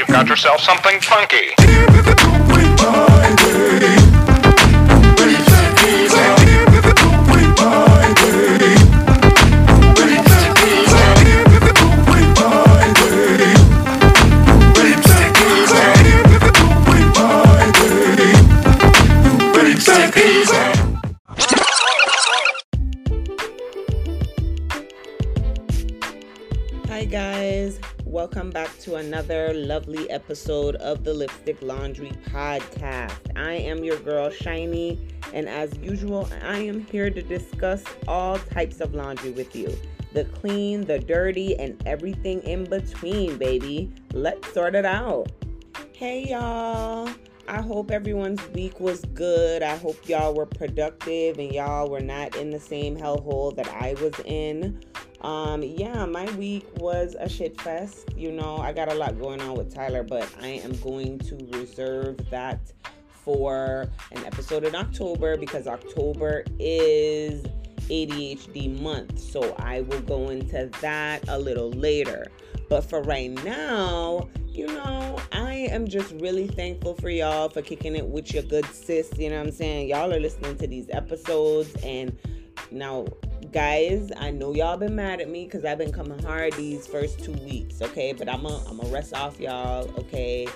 you've got yourself something funky. Another lovely episode of the Lipstick Laundry Podcast. I am your girl, Shyni, and as usual, I am here to discuss all types of laundry with you the clean, the dirty, and everything in between, baby. Let's sort it out. Hey, y'all. I hope everyone's week was good. I hope y'all were productive and y'all were not in the same hellhole that I was in. Um, yeah, my week was a shit fest. You know, I got a lot going on with Tyler, but I am going to reserve that for an episode in October because October is ADHD month. So I will go into that a little later. But for right now, you know, I am just really thankful for y'all for kicking it with your good sis. You know what I'm saying? Y'all are listening to these episodes and now guys i know y'all been mad at me because i've been coming hard these first two weeks okay? But i'm gonna I'm gonna rest off y'all okay?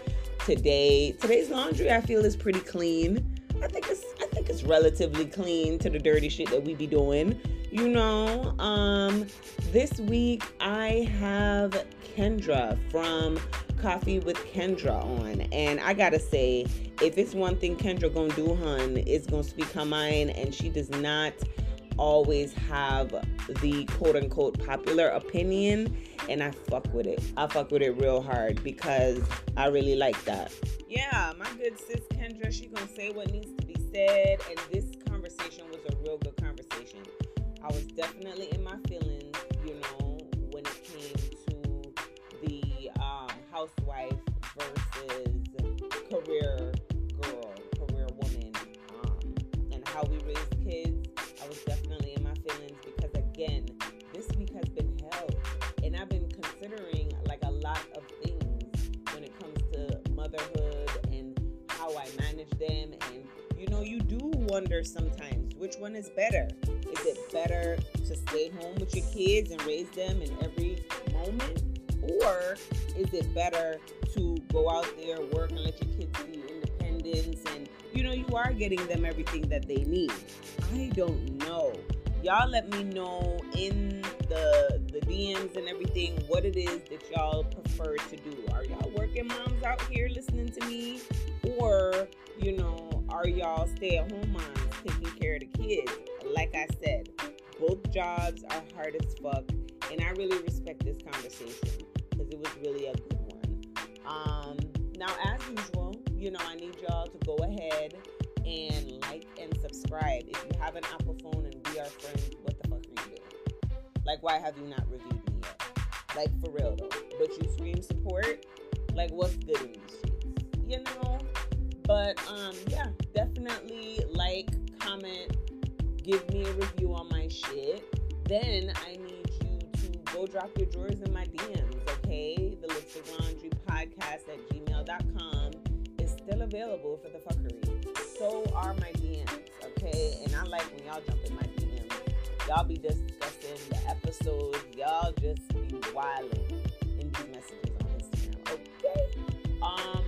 Today today's laundry i feel is pretty clean. I think it's i think it's relatively clean to the dirty shit that we be doing. You know um this week i have kendra from coffee with kendra on and i gotta say if it's one thing kendra gonna do hun it's gonna speak her mind and she does not always have the quote unquote popular opinion and I fuck with it. I fuck with it real hard because I really like that. Yeah, my good sis Kendra, she gonna say what needs to be said and this conversation was a real good conversation. I was definitely in my feelings, wonder sometimes which one is better. Is it better to stay home with your kids and raise them in every moment? Or is it better to go out there, work, and let your kids be independent and you know you are getting them everything that they need? I don't know. Y'all let me know in the the DMs and everything what it is that y'all prefer to do. Are y'all working moms out here listening to me? Or, you know, are y'all stay-at-home moms taking care of the kids? Like I said, both jobs are hard as fuck, and I really respect this conversation because it was really a good one. Um, now, as usual, you know, I need y'all to go ahead and like and subscribe. If you have an Apple phone and we are friends, what the fuck are you doing? Like, why have you not reviewed me yet? Like, for real though. But you scream support. Like, what's good in these streets? You know? But, um, yeah, definitely like, comment, give me a review on my shit. Then I need you to go drop your drawers in my DMs, okay? The Lipstick Laundry Podcast at gmail.com is still available for the fuckery so are my DMs, okay? And I like when y'all jump in my DMs. Y'all be discussing the episodes. Y'all just be wilding in these messages on Instagram, okay? Um,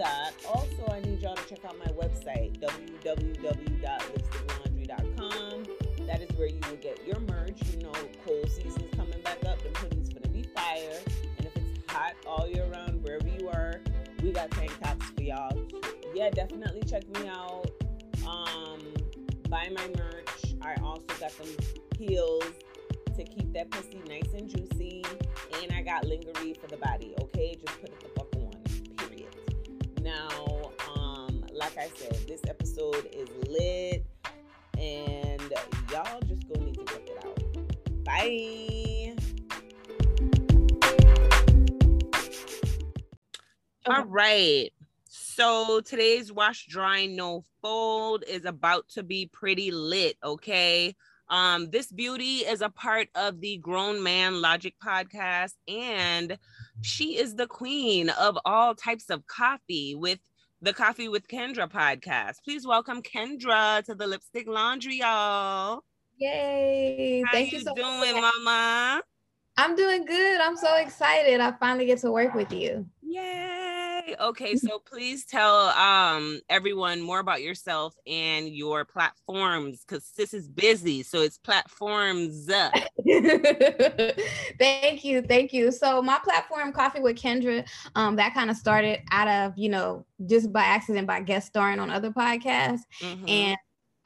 that. Also, I need y'all to check out my website, www.lipsticklaundry.com. That is where you will get your merch. You know, cold season's coming back up. The hoodies gonna be fire. And if it's hot all year round, wherever you are, we got tank tops for y'all yeah, definitely check me out. Um, buy my merch. I also got some heels to keep that pussy nice and juicy. And I got lingerie for the body, okay? Just put it the. Now, um, like I said, this episode is lit. And y'all just go need to check it out. Bye. All right. So today's wash, dry, no fold is about to be pretty lit, okay? Um, this beauty is a part of the Grown Man Logic podcast, and she is the queen of all types of coffee with the Coffee with Kendra podcast. Please welcome Kendra to the Lipstick Laundry, y'all. Yay! How Thank you, you so doing, much. Mama? I'm doing good. I'm so excited. I finally get to work with you. Yay! Okay, so please tell um everyone more about yourself and your platforms because sis is busy, so it's platforms. thank you, thank you. So my platform, Coffee with Kendra, um, that kind of started out of you know just by accident by guest starring on other podcasts, Mhm. and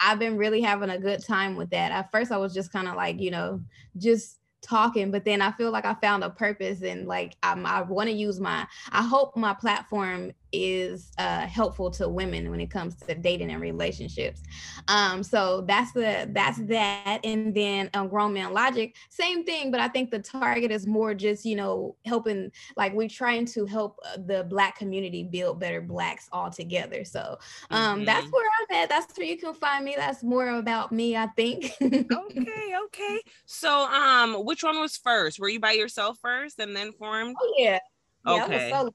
I've been really having a good time with that. At first, I was just kind of like you know just talking but then i feel like i found a purpose and like I'm, i want to use my i hope my platform is uh helpful to women when it comes to dating and relationships um so that's the that's that and then um, grown man logic same thing but i think the target is more just you know helping like we're trying to help uh, the black community build better blacks all together so um that's Mhm. where i'm at that's where you can find me that's more about me i think okay, okay. So um which one was first? Were you by yourself first and then formed? Oh yeah. Yeah, Okay. So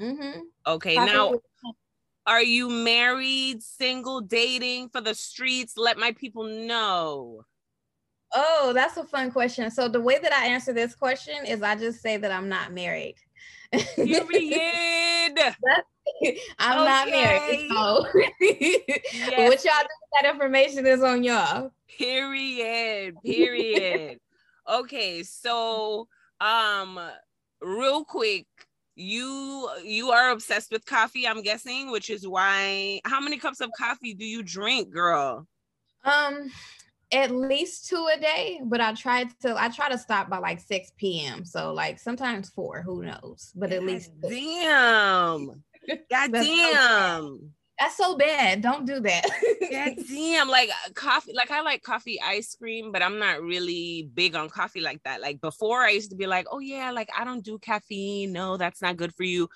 mm-hmm. Okay, now are you married, single, dating for the streets? Let my people know. Oh, that's a fun question. So the way that I answer this question is I just say that I'm not married. Period. I'm not married. So Yes. what y'all do with that information is on y'all. Period. Period. okay, so um real quick, you you are obsessed with coffee, I'm guessing, which is why how many cups of coffee do you drink, girl? Um at least two a day, but I try to I try to stop by like 6 p.m. So like sometimes four, who knows? But at least two. damn. God damn. That's so bad. Don't do that. God damn. Like uh, coffee, like I like coffee ice cream, but I'm not really big on coffee like that. Like before, I used to be like, oh yeah, like I don't do caffeine. No, that's not good for you.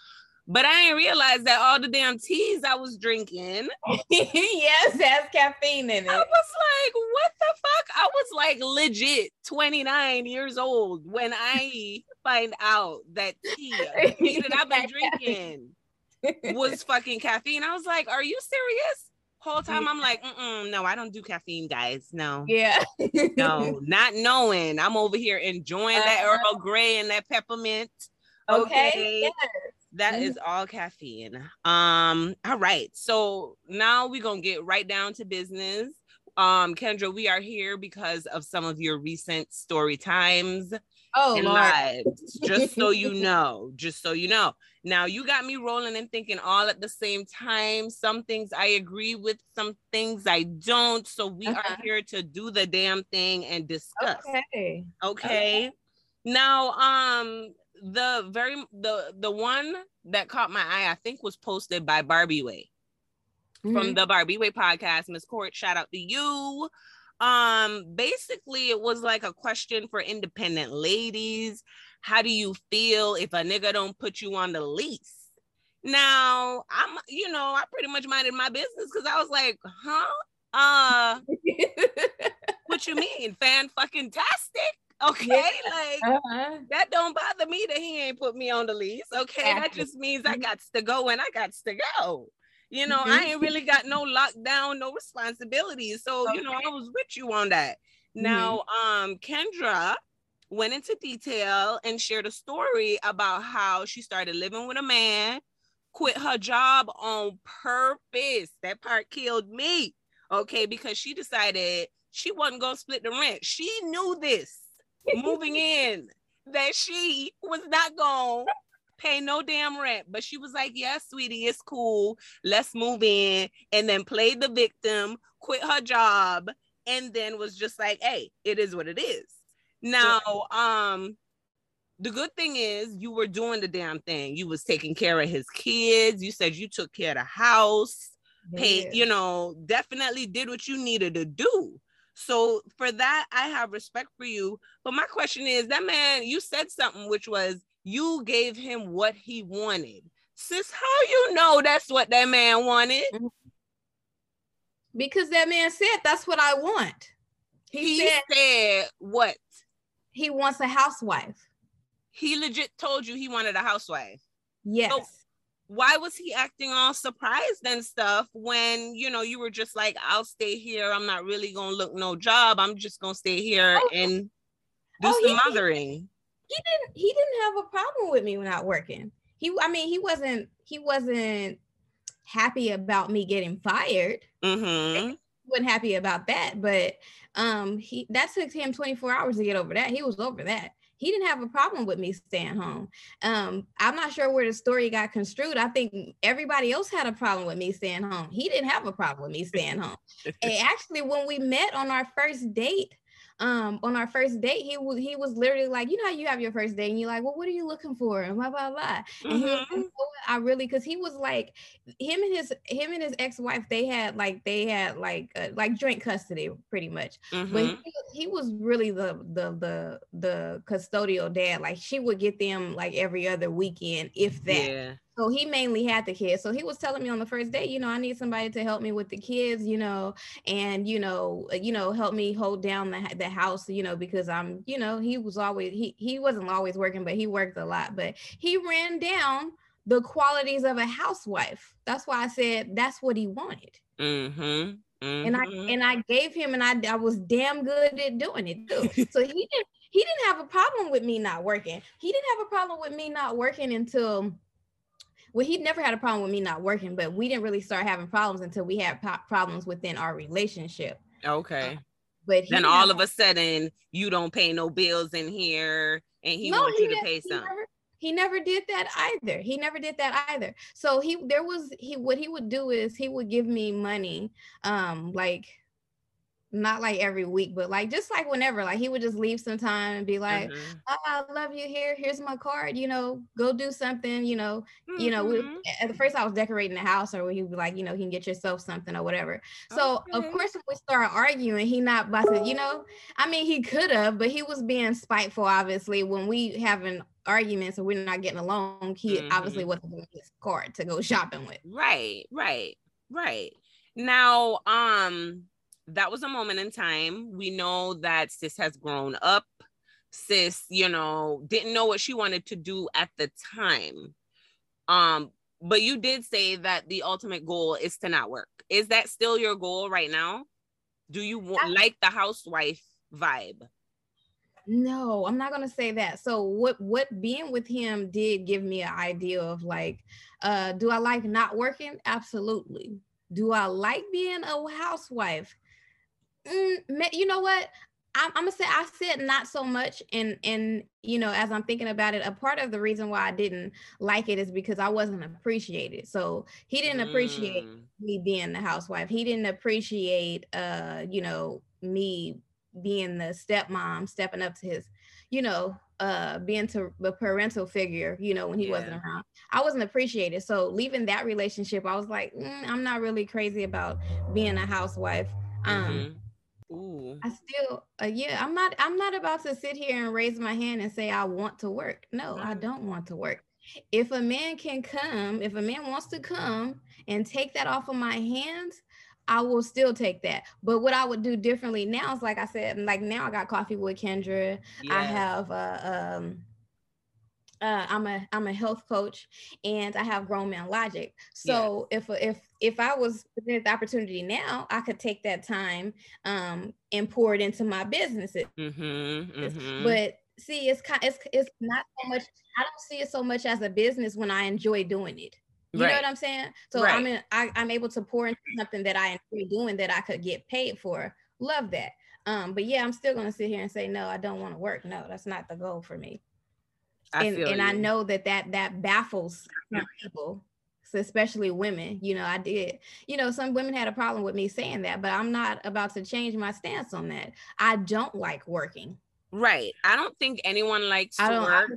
But I didn't realize that all the damn teas I was drinking, yes, has caffeine in it. I was like, what the fuck? I was like legit 29 years old when I find out that tea, tea that I've been drinking was fucking caffeine. I was like, are you serious? Whole time I'm like, no, I don't do caffeine, guys. No, Yeah. no, not knowing. I'm over here enjoying that Uh-huh. Earl Grey and that peppermint. Okay. Okay. yes. That is all caffeine. Um, all right. So now we're gonna get right down to business. Um, Kendra, we are here because of some of your recent story times Oh and lives. Just so you know, just so you know. Now you got me rolling and thinking all at the same time. Some things I agree with, some things I don't. So we are Uh-huh. here to do the damn thing and discuss. Okay. Okay. Now, um, the very the the one that caught my eye, I think, was posted by Barbie Way from Mhm. the Barbie Way podcast. Miss Court, shout out to you. Um, basically, it was like a question for independent ladies. How do you feel if a nigga don't put you on the lease? Now, I'm, you know, I pretty much minded my business because I was like, huh? Uh, what you mean? Fan fucking tastic? Okay, like uh-huh. that don't bother me that he ain't put me on the lease. Okay, that just means I got to go and I got to go. You know, I ain't really got no lockdown, no responsibilities. So, you know, I was with you on that. Now, um, Kendra went into detail and shared a story about how she started living with a man, quit her job on purpose. That part killed me. Okay, because she decided she wasn't gonna split the rent. She knew this moving in that she was not gonna pay no damn rent. But she was like, Yes, sweetie, it's cool. Let's move in. And then played the victim, quit her job, and then was just like, Hey, it is what it is. Now, um, the good thing is you were doing the damn thing. You was taking care of his kids. You said you took care of the house paid, Yeah. you know, definitely did what you needed to do. So for that, I have respect for you. But my question is that man, you said something which was you gave him what he wanted. Sis, how you know that's what that man wanted? because that man said that's what I want. He, he said, said what? He wants a housewife. He legit told you he wanted a housewife. Yes. So why was he acting all surprised and stuff when you know you were just like, I'll stay here. I'm not really gonna look no job. I'm just gonna stay here oh. and do oh, some he, mothering. He didn't he didn't have a problem with me not working. He I mean he wasn't he wasn't happy about me getting fired. Mm-hmm. He wasn't happy about that, but um he that took him 24 hours to get over that. He was over that he didn't have a problem with me staying home. Um, I'm not sure where the story got construed. I think everybody else had a problem with me staying home. He didn't have a problem with me staying home. and actually, when we met on our first date, um on our first date he was he was literally like you know how you have your first date and you're like well what are you looking for and blah blah blah and mm-hmm. he was like, mm-hmm. I really because he was like him and his him and his ex-wife they had like they had like uh, like joint custody pretty much mm-hmm. but he, he, was really the the the the custodial dad like she would get them like every other weekend if that yeah. So he mainly had the kids. So he was telling me on the first day, you know, I need somebody to help me with the kids, you know, and you know, uh, you know, help me hold down the the house, you know, because I'm, you know, he was always he he wasn't always working, but he worked a lot. But he ran down the qualities of a housewife. That's why I said that's what he wanted. Mm-hmm. Mm-hmm. And I mm-hmm. and I gave him, and I I was damn good at doing it too. so he didn't he didn't have a problem with me not working. He didn't have a problem with me not working until well, he never had a problem with me not working, but we didn't really start having problems until we had po- problems within our relationship. Okay. Uh, but then all of a sudden, you don't pay no bills in here, and he no, wants he you to pay some. Never, he never did that either. He never did that either. So he there was he what he would do is he would give me money, um, like not like every week, but like just like whenever, like he would just leave some time and be like, mm-hmm. oh, I love you here. Here's my card, you know, go do something, you know, mm-hmm. you know, we, mm-hmm. at the first I was decorating the house or he would be like, you know, he can get yourself something or whatever. So okay. of course when we start arguing, he not about to, you know, I mean, he could have, but he was being spiteful, obviously, when we having arguments and we're not getting along, he mm-hmm. obviously wasn't going his card to go shopping with. Right, right, right. Now, um, that was a moment in time. We know that sis has grown up. Sis, you know, didn't know what she wanted to do at the time. Um, but you did say that the ultimate goal is to not work. Is that still your goal right now? Do you like the housewife vibe? No, I'm not gonna say that. So what what being with him did give me an idea of like, uh, do I like not working? Absolutely. Do I like being a housewife? Mm, you know what? I'm, I'm, gonna say I said not so much, and and you know, as I'm thinking about it, a part of the reason why I didn't like it is because I wasn't appreciated. So he didn't appreciate mm. me being the housewife. He didn't appreciate, uh, you know, me being the stepmom, stepping up to his, you know, uh, being to the parental figure, you know, when he yeah. wasn't around. I wasn't appreciated. So leaving that relationship, I was like, mm, I'm not really crazy about being a housewife. Um, mm-hmm Ooh. I still, uh, yeah, I'm not, I'm not about to sit here and raise my hand and say I want to work. No, I don't want to work. If a man can come, if a man wants to come and take that off of my hands, I will still take that. But what I would do differently now is like I said, like now I got coffee with Kendra. Yeah. I have uh, um uh, I'm a I'm a health coach and I have grown man logic. So yeah. if if if I was presented the opportunity now, I could take that time um, and pour it into my businesses. Mm-hmm, mm-hmm. But see, it's kind it's it's not so much. I don't see it so much as a business when I enjoy doing it. You right. know what I'm saying? So right. I'm in, I, I'm able to pour into something that I enjoy doing that I could get paid for. Love that. Um, but yeah, I'm still gonna sit here and say no, I don't want to work. No, that's not the goal for me. I and and you. I know that that that baffles people, especially women. You know, I did. You know, some women had a problem with me saying that, but I'm not about to change my stance on that. I don't like working. Right. I don't think anyone likes to work.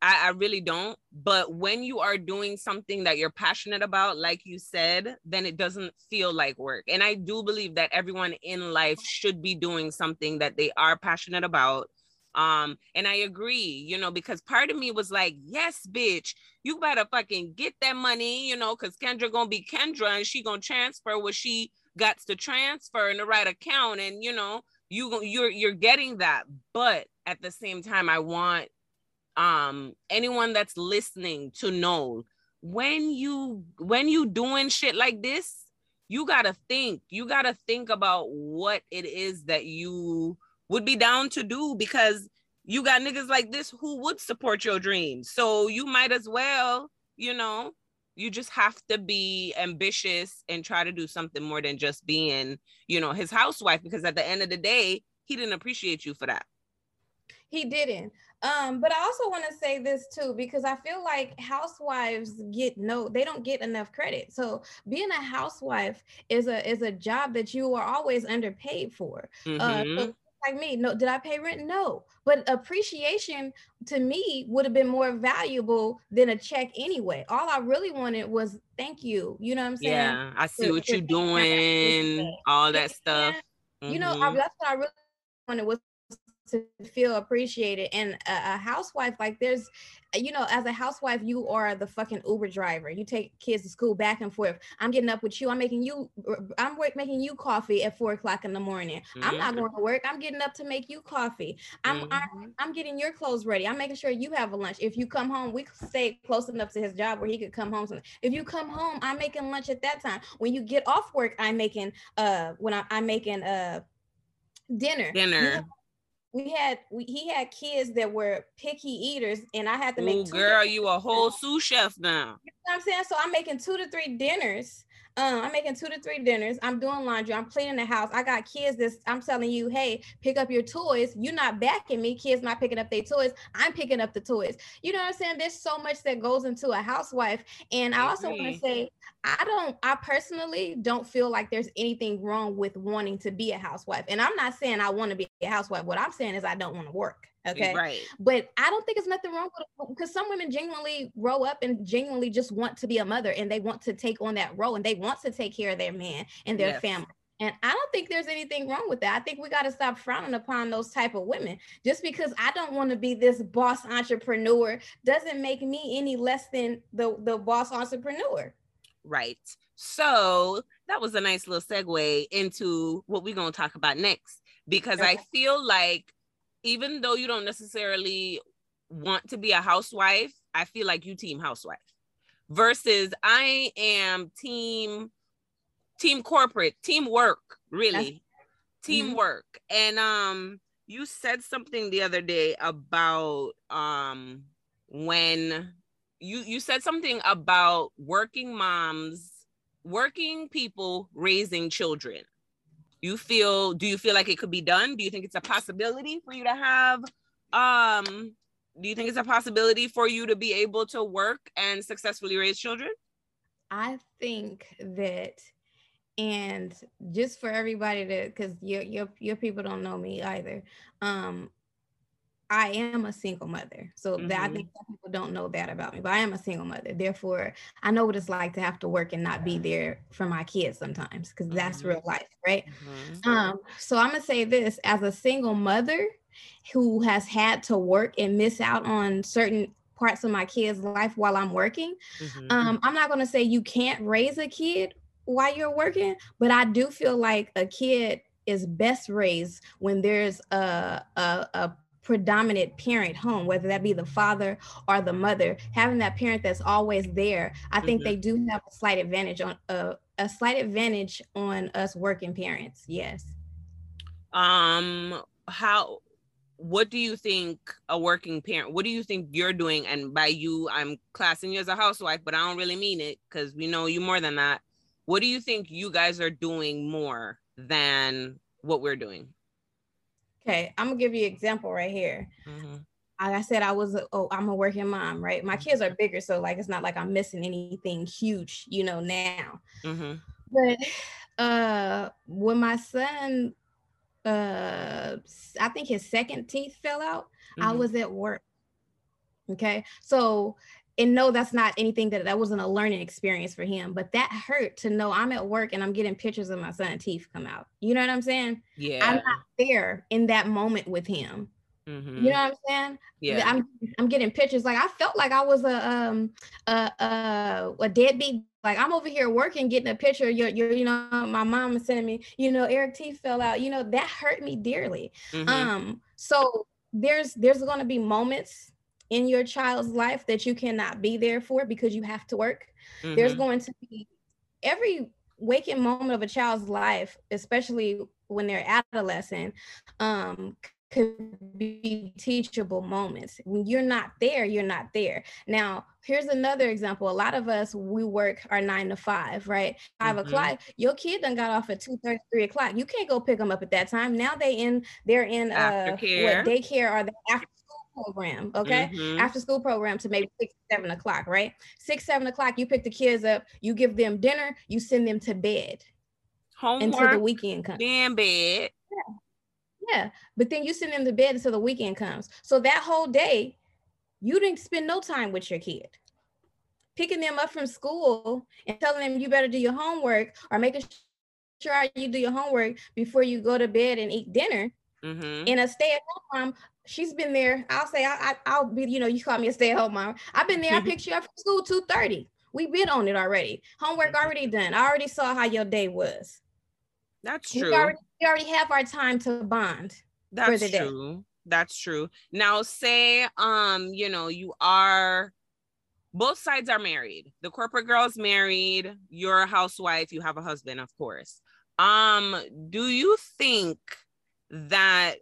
I, I, really don't. But when you are doing something that you're passionate about, like you said, then it doesn't feel like work. And I do believe that everyone in life should be doing something that they are passionate about um, and I agree, you know, because part of me was like, yes, bitch, you better fucking get that money, you know, because Kendra gonna be Kendra and she gonna transfer what she got to transfer in the right account. And you know, you you're you're getting that but at the same time i want um anyone that's listening to know when you when you doing shit like this you gotta think you gotta think about what it is that you would be down to do because you got niggas like this who would support your dreams. So you might as well you know you just have to be ambitious and try to do something more than just being you know his housewife because at the end of the day he didn't appreciate you for that. He didn't. Um but i also want to say this too because i feel like housewives get no they don't get enough credit. So being a housewife is a is a job that you are always underpaid for. Mm-hmm. uh, so mm-hmm like me. No, did I pay rent? No. But appreciation to me would have been more valuable than a check anyway. All I really wanted was thank you. You know what I'm saying? Yeah, I see what you're doing, all that stuff. You know, I, mm-hmm. that's what I really wanted was to feel appreciated. And a, a, housewife, like there's, you know, as a housewife, you are the fucking Uber driver. You take kids to school back and forth. I'm getting up with you. I'm making you, I'm making you coffee at four o'clock in the morning. Mm-hmm. I'm not mm-hmm. going to work. I'm getting up to make you coffee. I'm, mm-hmm. I'm, I'm getting your clothes ready. I'm making sure you have a lunch. If you come home, we stay close enough to his job where he could come home. If you come home, I'm making lunch at that time. When you get off work, I'm making, uh, when I, I'm making, uh, dinner. Dinner. We had we, he had kids that were picky eaters and i had to make Ooh, girl you a whole sous chef now. You know what i'm saying? So i'm making two to three dinners um, I'm making two to three dinners. I'm doing laundry. I'm cleaning the house. I got kids This I'm telling you, hey, pick up your toys. You're not backing me. Kids not picking up their toys. I'm picking up the toys. You know what I'm saying? There's so much that goes into a housewife. And I also want to say, I don't, I personally don't feel like there's anything wrong with wanting to be a housewife. And I'm not saying I want to be a housewife. What I'm saying is I don't want to work. Okay. Right. But I don't think it's nothing wrong with it because some women genuinely grow up and genuinely just want to be a mother and they want to take on that role and they want to take care of their man and their yes. family. And I don't think there's anything wrong with that. I think we got to stop frowning upon those type of women. Just because I don't want to be this boss entrepreneur doesn't make me any less than the, the boss entrepreneur. Right. So that was a nice little segue into what we're going to talk about next because okay. I feel like even though you don't necessarily want to be a housewife, I feel like you team housewife versus I am team team corporate, teamwork, really. Teamwork. Mm-hmm. And um you said something the other day about um when you you said something about working moms, working people raising children you feel do you feel like it could be done? Do you think it's a possibility for you to have um do you think it's a possibility for you to be able to work and successfully raise children? I think that and just for everybody to because your, your your people don't know me either um I am a single mother. So mm-hmm. that I think mm-hmm. people don't know that about me, but I am a single mother. Therefore, I know what it's like to have to work and not be there for my kids sometimes because mm-hmm. that's real life, right? Mm-hmm. Um, so I'm gonna say this as a single mother who has had to work and miss out on certain parts of my kid's life while I'm working. Mm-hmm. Um, I'm not gonna say you can't raise a kid while you're working, but I do feel like a kid is best raised when there's a, a, a predominant parent home, whether that be the father or the mother, having that parent that's always there, I think mm-hmm. they do have a slight advantage on uh, a slight advantage on us working parents. Yes. Um, how? What do you think a working parent? What do you think you're doing? And by you, I'm classing you as a housewife, but I don't really mean it because we know you more than that. What do you think you guys are doing more than what we're doing? Okay, I'm gonna give you an example right here. Mm-hmm. Like I said, I was a, oh, I'm a working mom, right? My kids are bigger, so like it's not like I'm missing anything huge, you know, now. Mm-hmm. But uh when my son uh I think his second teeth fell out, mm-hmm. I was at work. Okay. So and no, that's not anything that that wasn't a learning experience for him, but that hurt to know I'm at work and I'm getting pictures of my son's teeth come out. You know what I'm saying? Yeah. I'm not there in that moment with him. Mm-hmm. You know what I'm saying? Yeah. I'm I'm getting pictures. Like I felt like I was a um a a, a deadbeat like I'm over here working, getting a picture. Your, your, you know, my mom is sending me, you know, Eric T fell out. You know, that hurt me dearly. Mm-hmm. Um, so there's there's going to be moments in your child's life that you cannot be there for because you have to work. Mm-hmm. There's going to be every waking moment of a child's life, especially when they're adolescent, um, could be teachable moments. When you're not there, you're not there. Now, here's another example. A lot of us, we work our nine to five, right? 5 mm-hmm. o'clock. Your kid done got off at two thirty, three o'clock. You can't go pick them up at that time. Now they in, they're in uh, what daycare or the after program, okay? Mm-hmm. After school program to maybe six, seven o'clock, right? Six, seven o'clock, you pick the kids up, you give them dinner, you send them to bed. Homework, until the weekend comes. Damn bed. Yeah. Yeah, but then you send them to bed until the weekend comes. So that whole day, you didn't spend no time with your kid. Picking them up from school and telling them you better do your homework or making sure you do your homework before you go to bed and eat dinner. Mm-hmm. And a stay-at-home mom, she's been there. I'll say I, I, will be, you know, you call me a stay-at-home mom. I've been there. I picked you up from school two thirty. We've been on it already. Homework already done. I already saw how your day was. That's true. We already, we already have our time to bond. That's true. Day. That's true. Now, say, um, you know, you are both sides are married. The corporate girl's married. You're a housewife. You have a husband, of course. Um, do you think that?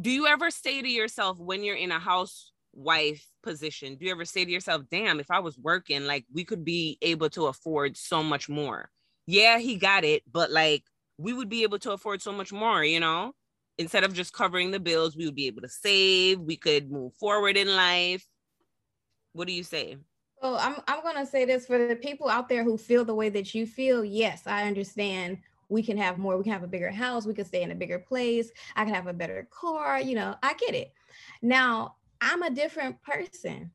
Do you ever say to yourself when you're in a housewife position? Do you ever say to yourself, "Damn, if I was working, like we could be able to afford so much more." Yeah, he got it, but like we would be able to afford so much more, you know? Instead of just covering the bills, we would be able to save, we could move forward in life. What do you say? Well, I'm I'm gonna say this for the people out there who feel the way that you feel. Yes, I understand. We can have more. We can have a bigger house. We can stay in a bigger place. I can have a better car. You know, I get it. Now, I'm a different person.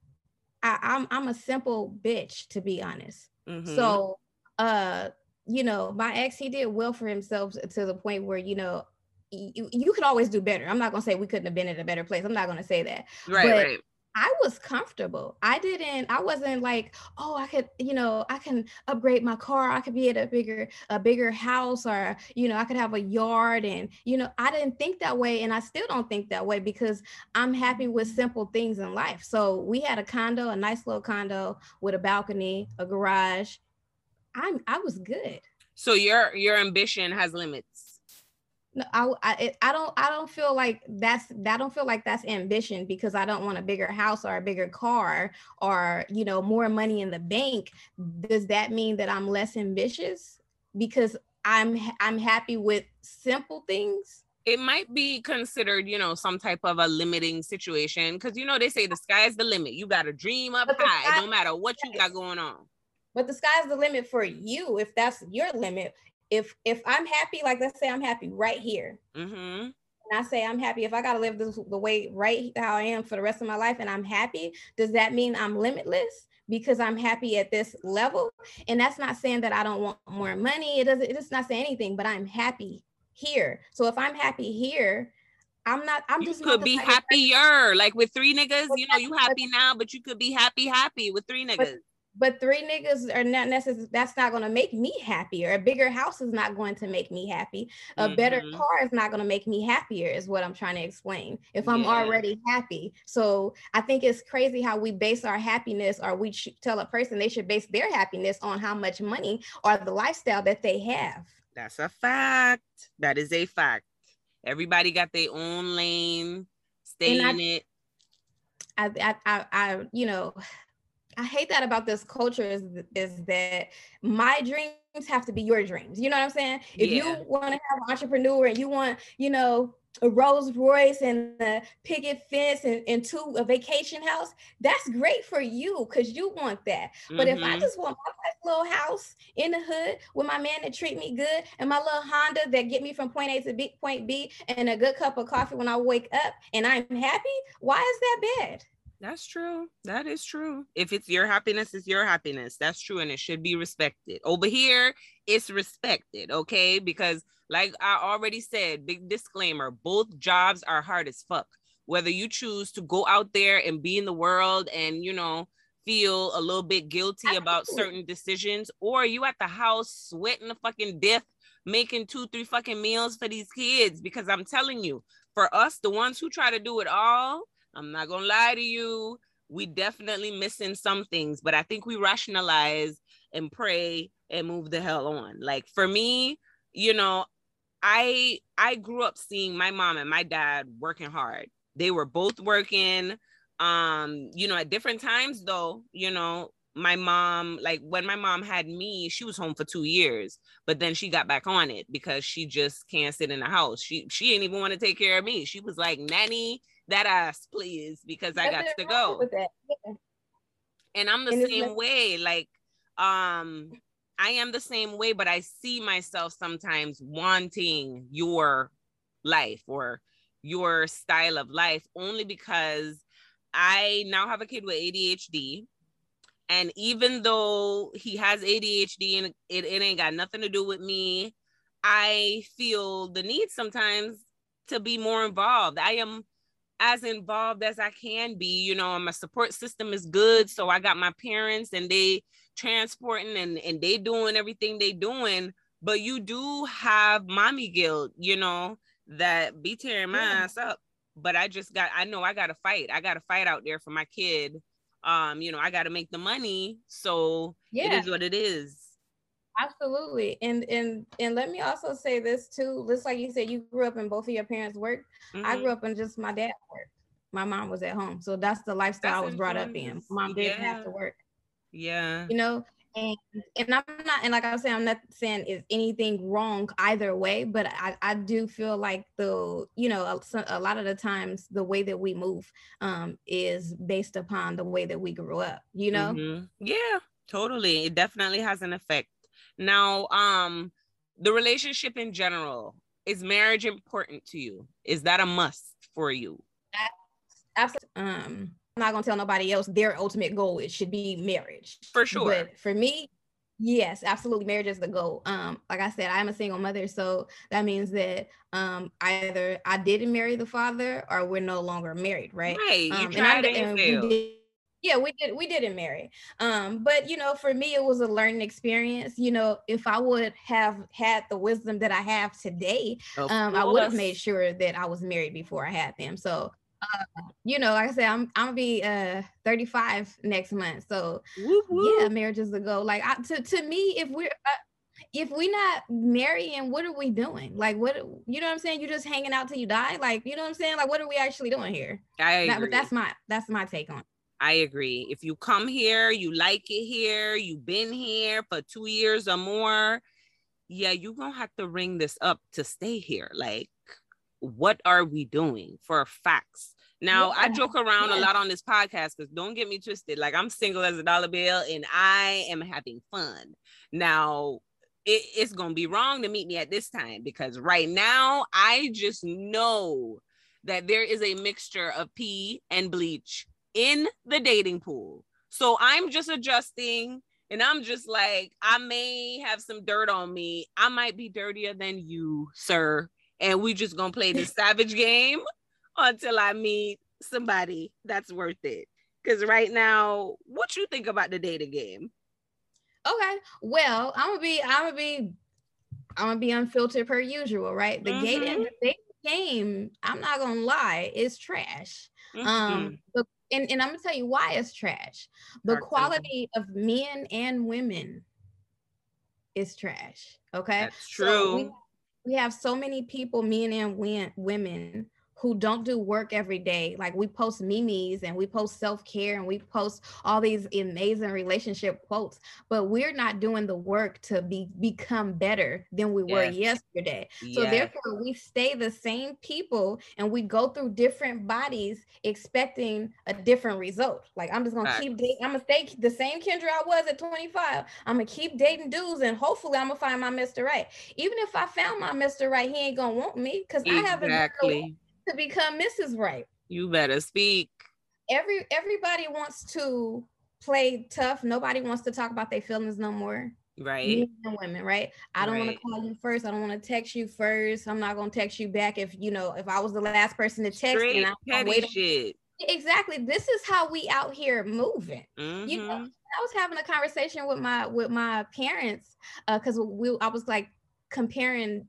I, I'm I'm a simple bitch, to be honest. Mm-hmm. So, uh, you know, my ex, he did well for himself to the point where, you know, you, you could always do better. I'm not gonna say we couldn't have been in a better place. I'm not gonna say that. Right, but right. I was comfortable. I didn't, I wasn't like, oh, I could, you know, I can upgrade my car. I could be at a bigger, a bigger house or, you know, I could have a yard. And, you know, I didn't think that way. And I still don't think that way because I'm happy with simple things in life. So we had a condo, a nice little condo with a balcony, a garage, I'm I was good. So your your ambition has limits. No, I, I I don't I don't feel like that's I don't feel like that's ambition because I don't want a bigger house or a bigger car or you know more money in the bank. Does that mean that I'm less ambitious because I'm I'm happy with simple things? It might be considered, you know, some type of a limiting situation because you know they say the sky's the limit. You got to dream up high, no matter what you got going on but the sky's the limit for you if that's your limit if if i'm happy like let's say i'm happy right here mm-hmm. and i say i'm happy if i gotta live this the way right how i am for the rest of my life and i'm happy does that mean i'm limitless because i'm happy at this level and that's not saying that i don't want more money it doesn't it's not saying anything but i'm happy here so if i'm happy here I'm not. I'm you just. could be happier, like with three niggas. You know, you happy now, but you could be happy, happy with three niggas. But, but three niggas are not necessarily that's not going to make me happier a bigger house is not going to make me happy. A mm-hmm. better car is not going to make me happier is what i'm trying to explain if i'm yeah. already happy. So i think it's crazy how we base our happiness or we tell a person they should base their happiness on how much money or the lifestyle that they have. That's a fact. That is a fact. Everybody got their own lane stay and in I, it. I, I, I, I, you know, I hate that about this culture is is that my dreams have to be your dreams. You know what I'm saying? If yeah. you want to have an entrepreneur and you want, you know, a Rolls Royce and a picket fence and, and two a vacation house, that's great for you because you want that. Mm-hmm. But if I mm-hmm. just want my little house in the hood with my man that treat me good and my little Honda that get me from point A to B, point B and a good cup of coffee when I wake up and I'm happy, why is that bad? That's true. That is true. If it's your happiness, it's your happiness. That's true. And it should be respected. Over here, it's respected. Okay. Because, like I already said, big disclaimer both jobs are hard as fuck. Whether you choose to go out there and be in the world and, you know, feel a little bit guilty about certain decisions, or you at the house sweating the fucking death, making two, three fucking meals for these kids. Because I'm telling you, for us, the ones who try to do it all, I'm not gonna lie to you, we definitely missing some things, but I think we rationalize and pray and move the hell on. Like for me, you know, I I grew up seeing my mom and my dad working hard. They were both working um you know at different times though you know my mom like when my mom had me she was home for two years but then she got back on it because she just can't sit in the house she she didn't even want to take care of me she was like nanny that ass please because i got to go yeah. and i'm the and same way like um i am the same way but i see myself sometimes wanting your life or your style of life only because I now have a kid with ADHD. And even though he has ADHD and it, it ain't got nothing to do with me, I feel the need sometimes to be more involved. I am as involved as I can be. You know, my support system is good. So I got my parents and they transporting and, and they doing everything they doing. But you do have mommy guilt, you know, that be tearing my yeah. ass up but I just got I know I got to fight. I got to fight out there for my kid. Um, you know, I got to make the money. So yeah. it is what it is. Absolutely. And and and let me also say this too. Just like you said, you grew up and both of your parents' worked. Mm-hmm. I grew up and just my dad work. My mom was at home. So that's the lifestyle that's I was brought up in. Mom didn't have to work. Yeah. You know, and and I'm not and like I was saying, I'm not saying is anything wrong either way, but I, I do feel like the you know a, a lot of the times the way that we move um is based upon the way that we grew up, you know? Mm-hmm. Yeah, totally. It definitely has an effect. Now, um, the relationship in general, is marriage important to you? Is that a must for you? Absolutely. Um I'm not gonna tell nobody else their ultimate goal. It should be marriage. For sure. But for me, yes, absolutely. Marriage is the goal. Um, like I said, I'm a single mother, so that means that um either I didn't marry the father or we're no longer married, right? Right. Um, you tried and, and we did, yeah, we did we didn't marry. Um, but you know, for me, it was a learning experience. You know, if I would have had the wisdom that I have today, um, I would have made sure that I was married before I had them. So uh, you know, like I said, I'm I'm gonna be uh 35 next month. So whoop, whoop. yeah, marriage is the goal. Like I, to to me, if we're uh, if we're not marrying, what are we doing? Like what you know what I'm saying? You're just hanging out till you die. Like you know what I'm saying? Like what are we actually doing here? I agree. That, that's my that's my take on. It. I agree. If you come here, you like it here, you've been here for two years or more, yeah, you're gonna have to ring this up to stay here. Like what are we doing for facts? Now, yeah. I joke around yeah. a lot on this podcast because don't get me twisted. Like, I'm single as a dollar bill and I am having fun. Now, it, it's going to be wrong to meet me at this time because right now, I just know that there is a mixture of pee and bleach in the dating pool. So I'm just adjusting and I'm just like, I may have some dirt on me. I might be dirtier than you, sir and we just gonna play the savage game until I meet somebody that's worth it. Because right now, what you think about the dating game? Okay, well, I'm gonna be, I'm gonna be, I'm gonna be unfiltered per usual, right? The mm-hmm. dating, game, I'm not gonna lie, is trash. Mm-hmm. Um, the, and, and I'm gonna tell you why it's trash. The quality of men and women is trash. Okay, that's true. So we, we have so many people, men and women, who don't do work every day. Like we post memes and we post self-care and we post all these amazing relationship quotes, but we're not doing the work to be become better than we were yesterday. So therefore we stay the same people and we go through different bodies expecting a different result. Like I'm just gonna right. keep dating, I'm gonna stay the same Kendra I was at 25. I'm gonna keep dating dudes and hopefully I'm gonna find my Mr. Right. Even if I found my Mr. Right, he ain't gonna want me because exactly. I haven't to become Mrs. Right. You better speak. Every everybody wants to play tough. Nobody wants to talk about their feelings no more. Right. Men and women, right? I don't right. want to call you first. I don't want to text you first. I'm not gonna text you back if you know if I was the last person to text Straight and I wait shit. exactly this is how we out here moving Mm-hmm. you know i was having a conversation with my with my parents because we i was like comparing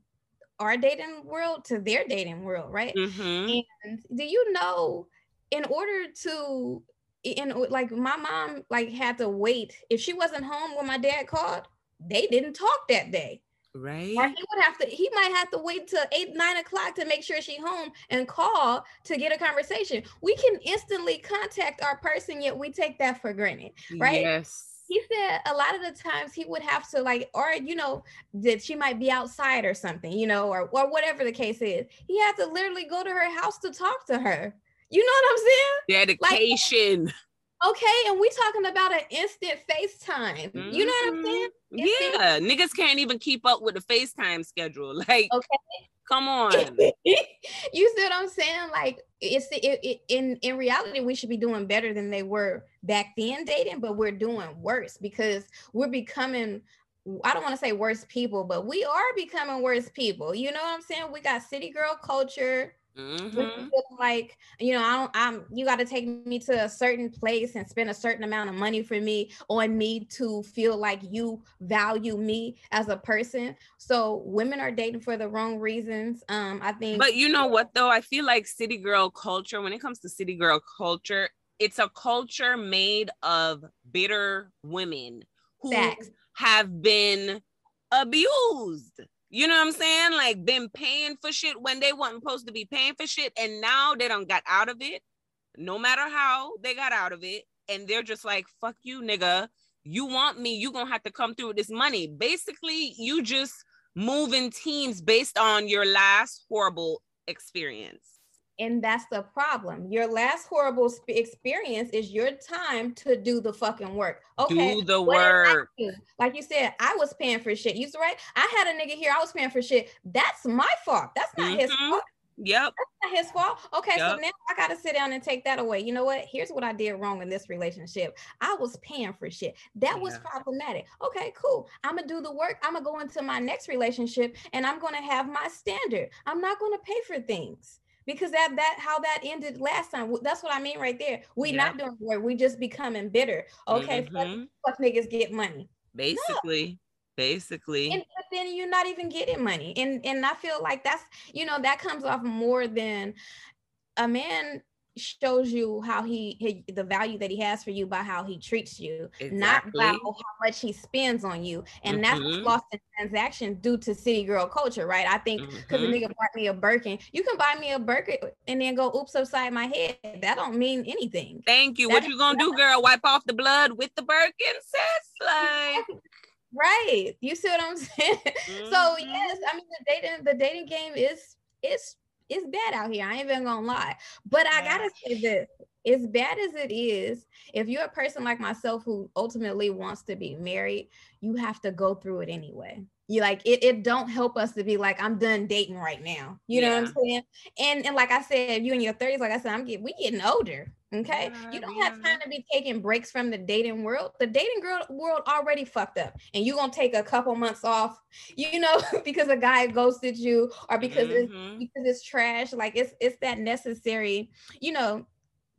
our dating world to their dating world right Mhm. and do you know in order to in like my mom like had to wait if she wasn't home when my dad called they didn't talk that day or Right. he would have to he might have to wait till eight nine o'clock to make sure she home and call to get a conversation we can instantly contact our person yet we take that for granted right? Yes. He said a lot of the times he would have to like or you know that she might be outside or something you know or, or whatever the case is he had to literally go to her house to talk to her you know what i'm saying Dedication. okay and we talking about an instant facetime you know what i'm saying Mhm. Instant- Yeah, niggas can't even keep up with the FaceTime schedule. Like, Okay. Come on. you see what I'm saying? Like it's it, it, in in reality, we should be doing better than they were back then dating, but we're doing worse because we're becoming. I don't want to say worse people, but we are becoming worse people. You know what I'm saying? We got city girl culture. Mhm. like you know, I don't. I'm. You got to take me to a certain place and spend a certain amount of money for me on me to feel like you value me as a person. So women are dating for the wrong reasons. Um, I think. But you know what though? I feel like city girl culture, when it comes to city girl culture, it's a culture made of bitter women who have been abused. You know what I'm saying? Like been paying for shit when they weren't supposed to be paying for shit. And now they don't got out of it. No matter how they got out of it. And they're just like, fuck you, nigga. You want me, you gonna have to come through with this money. Basically, you just moving teams based on your last horrible experience. And that's the problem. Your last horrible sp- experience is your time to do the fucking work. Okay. Do the what did I work. do? Like you said, I was paying for shit. You was right. I had a nigga here. I was paying for shit. That's my fault. That's not his Mhm. fault. Yep. That's not his fault. Okay, so now I gotta sit down and take that away. You know what? Here's what I did wrong in this relationship. I was paying for shit. That was problematic. Okay, cool. I'm gonna do the work. I'm gonna go into my next relationship and I'm gonna have my standard. I'm not gonna pay for things. Because that that how that ended last time. That's what I mean right there. We not doing work. We just becoming bitter. Okay, fuck, Mhm. fuck niggas get money. Basically. Basically. and but then you're not even getting money and and i feel like that's you know that comes off more than a man shows you how he, he the value that he has for you by how he treats you not by how much he spends on you and that's what's Mhm. lost in transaction due to city girl culture right i think because Mhm. a nigga bought me a birkin you can buy me a birkin and then go oops upside my head that don't mean anything Thank you. That What you gonna do, girl? Wipe off the blood with the Birkin, sis? Like, right you see what i'm saying So Mhm. yes, I mean the dating the dating game is is is bad out here. I ain't even gonna lie. But I gotta say this. As bad as it is, if you're a person like myself who ultimately wants to be married, you have to go through it anyway. You like it, it don't help us to be like, I'm done dating right now. You know what I'm saying? And and like I said, if you in your 30s, like I said, I'm getting we getting older. Okay. Yeah, you don't we have time to be taking breaks from the dating world. The dating girl world already fucked up. And you're gonna take a couple months off, you know, because a guy ghosted you or because it's Mhm. because it's trash. Like it's it's that necessary, you know,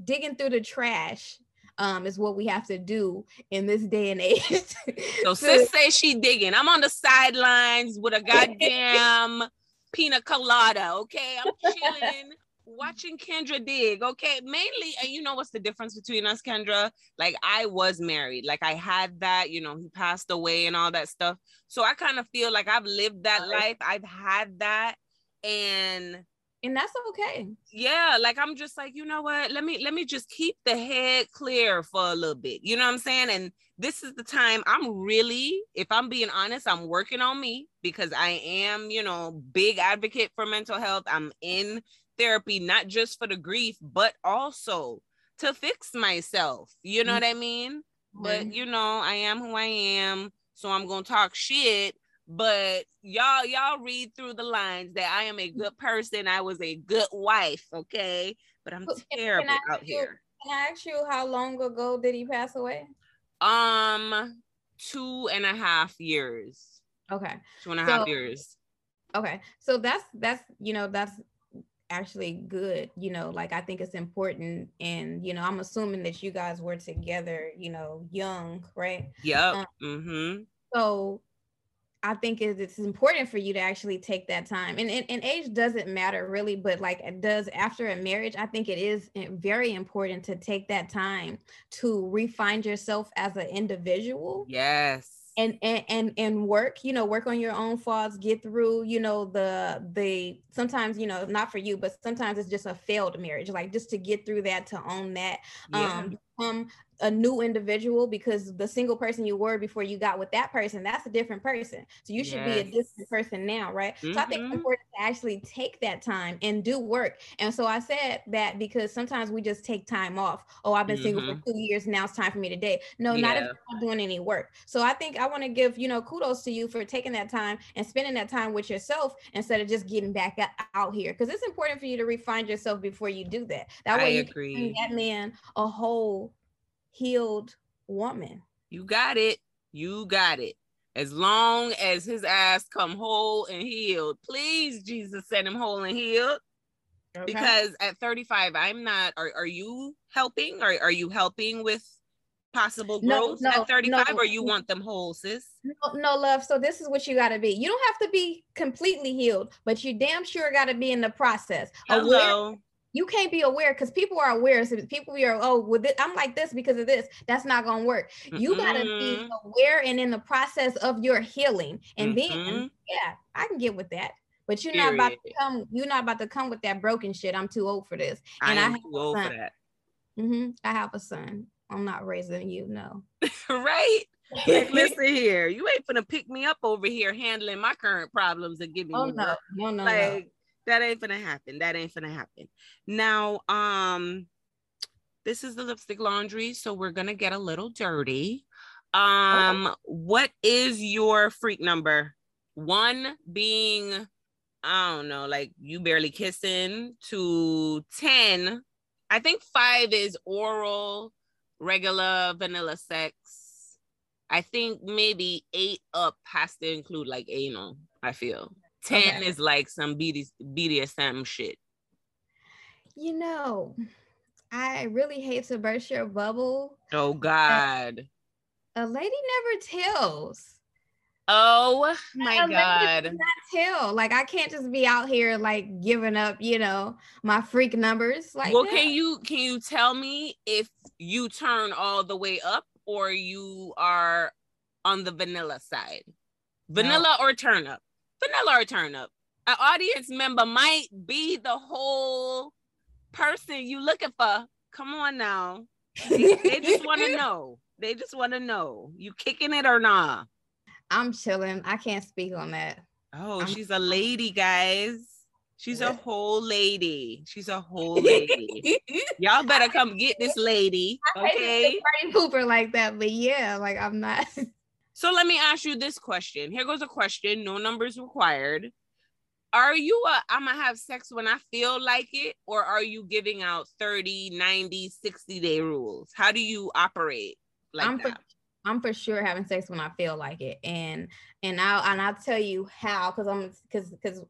digging through the trash um is what we have to do in this day and age. So to- sis say she digging. I'm on the sidelines with a goddamn pina colada. Okay, I'm chilling, watching Kendra dig. Okay, mainly, and you know what's the difference between us, Kendra? Like I was married, like I had that. You know, he passed away and all that stuff. So I kind of feel like I've lived that life. I've had that, and and that's okay. yeah like i'm just like you know what let me let me just keep the head clear for a little bit you know what i'm saying and this is the time i'm really if i'm being honest i'm working on me because i am you know big advocate for mental health i'm in therapy not just for the grief but also to fix myself you know Mhm. what i mean but you know i am who i am so i'm gonna talk shit but y'all y'all read through the lines that i am a good person i was a good wife okay but i'm But can- can terrible I out you- here Can I ask you how long ago did he pass away? um two and a half years Okay. two and a half So- years Okay. So that's that's you know, that's actually good you know like i think it's important and you know i'm assuming that you guys were together you know young right? Yep um, mm-hmm. so i think it's important for you to actually take that time and, and, and age doesn't matter really but like it does after a marriage i think it is very important to take that time to refine yourself as an individual. Yes and and and and work you know work on your own faults get through you know the the sometimes you know not for you but sometimes it's just a failed marriage like just to get through that to own that yeah. um become a new individual because the single person you were before you got with that person, that's a different person. So you should yes. be a different person now, right? Mm-hmm. So I think it's mm-hmm. important to actually take that time and do work. And so I said that because sometimes we just take time off. Oh, I've been mm-hmm. single for mm-hmm. two years. Now it's time for me to date. No, yeah. not if you're not doing any work. So I think I want to give, you know, kudos to you for taking that time and spending that time with yourself instead of just getting back out here. Because it's important for you to refine yourself before you do that. That way I you agree. can that man a whole healed woman. You got it. You got it. As long as his ass come whole and healed, please, Jesus, send him whole and healed. Okay. Because at 35, I'm not. Are, are you helping? Are, are you helping with possible growth no, no, at 35 no. or you want them whole sis no, no love so this is what you got to be you don't have to be completely healed but you damn sure got to be in the process Hello. Aware, you can't be aware because people are aware. So people are, oh, with it, I'm like this because of this. That's not gonna work. You mm-hmm. gotta be aware and in the process of your healing. And mm-hmm. then yeah, I can get with that. But you're Period. not about to come, you're not about to come with that broken shit. I'm too old for this. And I, am I too old for that. Mm-hmm. I have a son. I'm not raising you, no. right. Listen here, you ain't gonna pick me up over here handling my current problems and giving oh, me no. no, no, like, no that ain't gonna happen. That ain't gonna happen. Now, um, this is the lipstick laundry, so we're gonna get a little dirty. Um, oh. what is your freak number? One being, I don't know, like you barely kissing, to 10. I think five is oral, regular vanilla sex. I think maybe eight up has to include like anal, I feel. 10 okay. is like some BD, BDSM shit. You know, I really hate to burst your bubble. Oh God. A lady never tells. Oh my a God. Not tell. Like I can't just be out here like giving up, you know, my freak numbers. Like well, that. can you can you tell me if you turn all the way up or you are on the vanilla side? Vanilla no. or turn up? Vanilla or turn up. An audience member might be the whole person you looking for. Come on now. They, they just want to know. They just want to know. You kicking it or not? I'm chilling. I can't speak on that. Oh, I'm- she's a lady, guys. She's a whole lady. She's a whole lady. Y'all better come get this lady. Okay. Party pooper like that, but yeah, like I'm not. So let me ask you this question. Here goes a question. No numbers required. Are you a I'm gonna have sex when I feel like it, or are you giving out 30, 90, 60 day rules? How do you operate like I'm that? For, I'm for sure having sex when I feel like it. And and I'll and I'll tell you how because I'm because because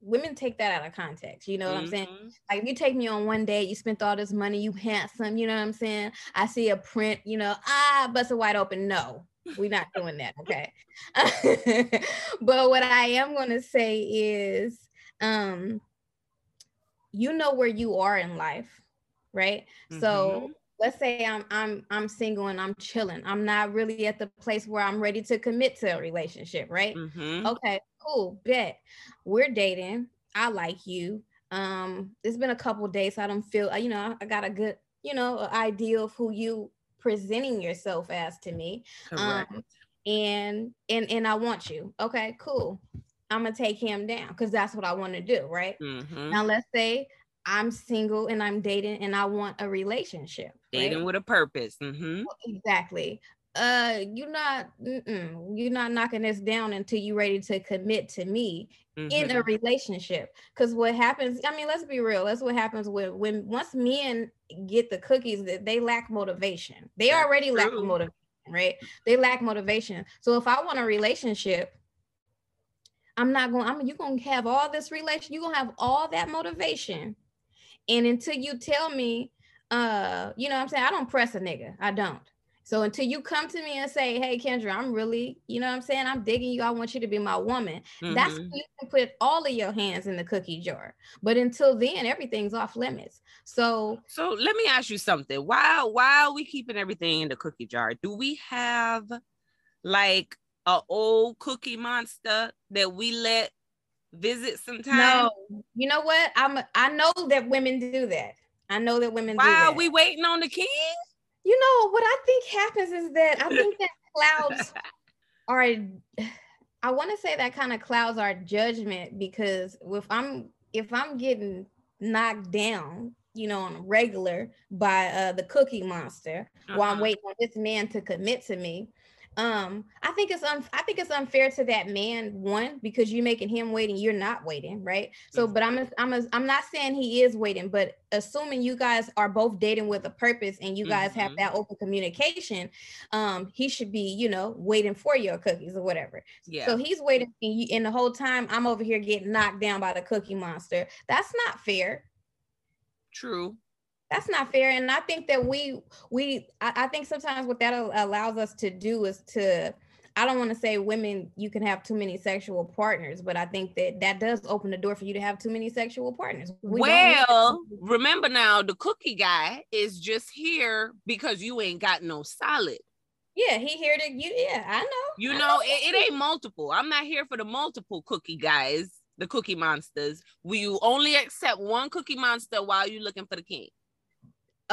women take that out of context. You know what mm-hmm. I'm saying? Mm-hmm. Like if you take me on one day, you spent all this money, you handsome, you know what I'm saying? I see a print, you know, ah, bust it wide open. No, we're not doing that, okay? but what I am going to say is um you know where you are in life, right? Mm-hmm. So let's say I'm I'm I'm single and I'm chilling. I'm not really at the place where I'm ready to commit to a relationship, right? Mm-hmm. Okay, cool. Bet. We're dating. I like you. Um, it's been a couple days. So I don't feel, you know, I got a good, you know, idea of who you presenting yourself as to me. Um, and and and I want you. Okay, cool. I'm gonna take him down because that's what I want to do, right? Mm-hmm. Now let's say I'm single and I'm dating and I want a relationship. Dating right? with a purpose. Mm-hmm. Exactly. Uh, you're not you're not knocking this down until you're ready to commit to me mm-hmm. in a relationship. Because what happens, I mean, let's be real. That's what happens when when once men get the cookies that they lack motivation. They That's already true. lack motivation, right? They lack motivation. So if I want a relationship, I'm not going, I'm you're gonna have all this relation, you're gonna have all that motivation. And until you tell me, uh, you know what I'm saying? I don't press a nigga. I don't. So until you come to me and say, "Hey, Kendra, I'm really, you know what I'm saying? I'm digging you. I want you to be my woman." Mm-hmm. That's when you can put all of your hands in the cookie jar. But until then, everything's off limits. So, so let me ask you something. Why are we keeping everything in the cookie jar? Do we have like a old cookie monster that we let visit sometimes? No. You know what? I'm. I know that women do that. I know that women. Why are we waiting on the king? You know what I think happens is that I think that clouds are I want to say that kind of clouds our judgment because if I'm if I'm getting knocked down, you know, on a regular by uh, the cookie monster uh-huh. while I'm uh-huh. waiting on this man to commit to me, um i think it's un- i think it's unfair to that man one because you're making him waiting you're not waiting right? So but i'm a, i'm a, i'm not saying he is waiting but assuming you guys are both dating with a purpose and you guys mm-hmm. have that open communication um he should be you know waiting for your cookies or whatever. Yeah. so he's waiting and, you, and the whole time i'm over here getting knocked down by the cookie monster. That's not fair. True that's not fair and i think that we we I, I, think sometimes what that allows us to do is to i don't want to say women you can have too many sexual partners but i think that that does open the door for you to have too many sexual partners we well remember now the cookie guy is just here because you ain't got no solid yeah, he here to you. Yeah, I know. You know, know it, it ain't multiple. I'm not here for the multiple cookie guys, the cookie monsters. Will you only accept one cookie monster while you're looking for the king?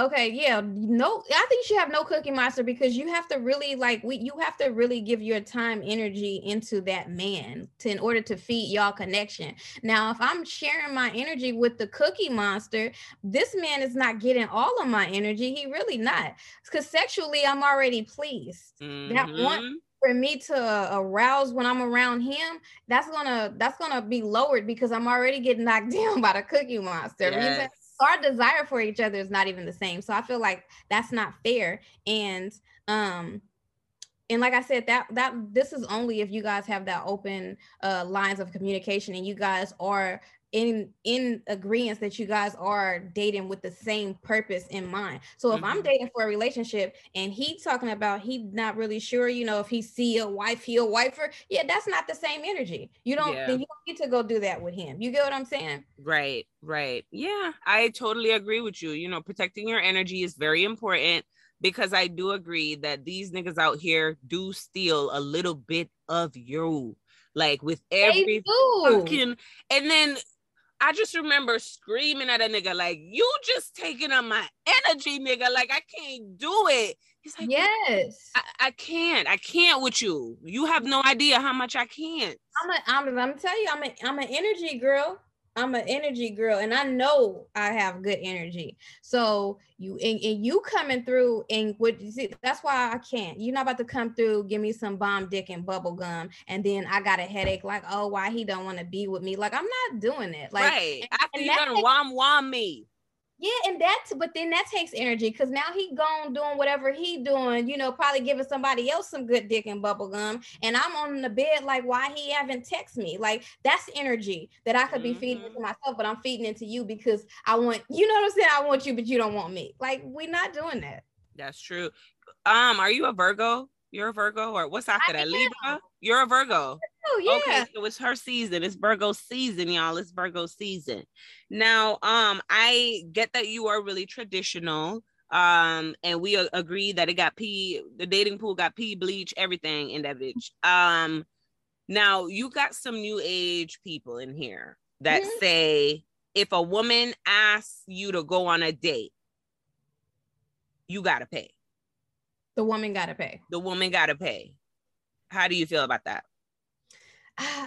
Okay, yeah, no, I think you should have no cookie monster because you have to really like we you have to really give your time energy into that man to in order to feed y'all connection. Now, if I'm sharing my energy with the cookie monster, this man is not getting all of my energy. He really not because sexually I'm already pleased. Mm-hmm. That one for me to arouse when I'm around him, that's gonna that's gonna be lowered because I'm already getting knocked down by the cookie monster. Yes our desire for each other is not even the same. So I feel like that's not fair. And um and like I said, that that this is only if you guys have that open uh lines of communication and you guys are in in agreement that you guys are dating with the same purpose in mind. So if mm-hmm. I'm dating for a relationship and he talking about he not really sure, you know, if he see a wife, he a wifer, yeah, that's not the same energy. You don't yeah. then you don't need to go do that with him. You get what I'm saying? Right, right. Yeah, I totally agree with you. You know, protecting your energy is very important because I do agree that these niggas out here do steal a little bit of you like with every fucking and then I just remember screaming at a nigga like, "You just taking up my energy, nigga. Like I can't do it." He's like, "Yes, I, I can't. I can't with you. You have no idea how much I can't." I'm a, I'm, I'm tell you, I'm a, I'm an energy girl. I'm an energy girl and I know I have good energy. So you and, and you coming through and what see that's why I can't. You're not about to come through, give me some bomb dick and bubble gum, and then I got a headache like, oh, why he don't want to be with me? Like I'm not doing it. Like right. after and you done wham wham me. Yeah, and that's but then that takes energy because now he gone doing whatever he doing, you know, probably giving somebody else some good dick and bubble gum. And I'm on the bed like why he haven't text me. Like that's energy that I could be mm-hmm. feeding into myself, but I'm feeding into you because I want you know what I'm saying? I want you, but you don't want me. Like we're not doing that. That's true. Um, are you a Virgo? You're a Virgo, or what's after I that? Am. Libra? You're a Virgo. Oh, yeah. Okay, so it's her season. It's Virgo season, y'all. It's Virgo season. Now, um, I get that you are really traditional. Um, and we agree that it got pee, the dating pool got pee, bleach, everything in that bitch. Um, now you got some new age people in here that mm-hmm. say if a woman asks you to go on a date, you gotta pay. The woman gotta pay. The woman gotta pay. How do you feel about that?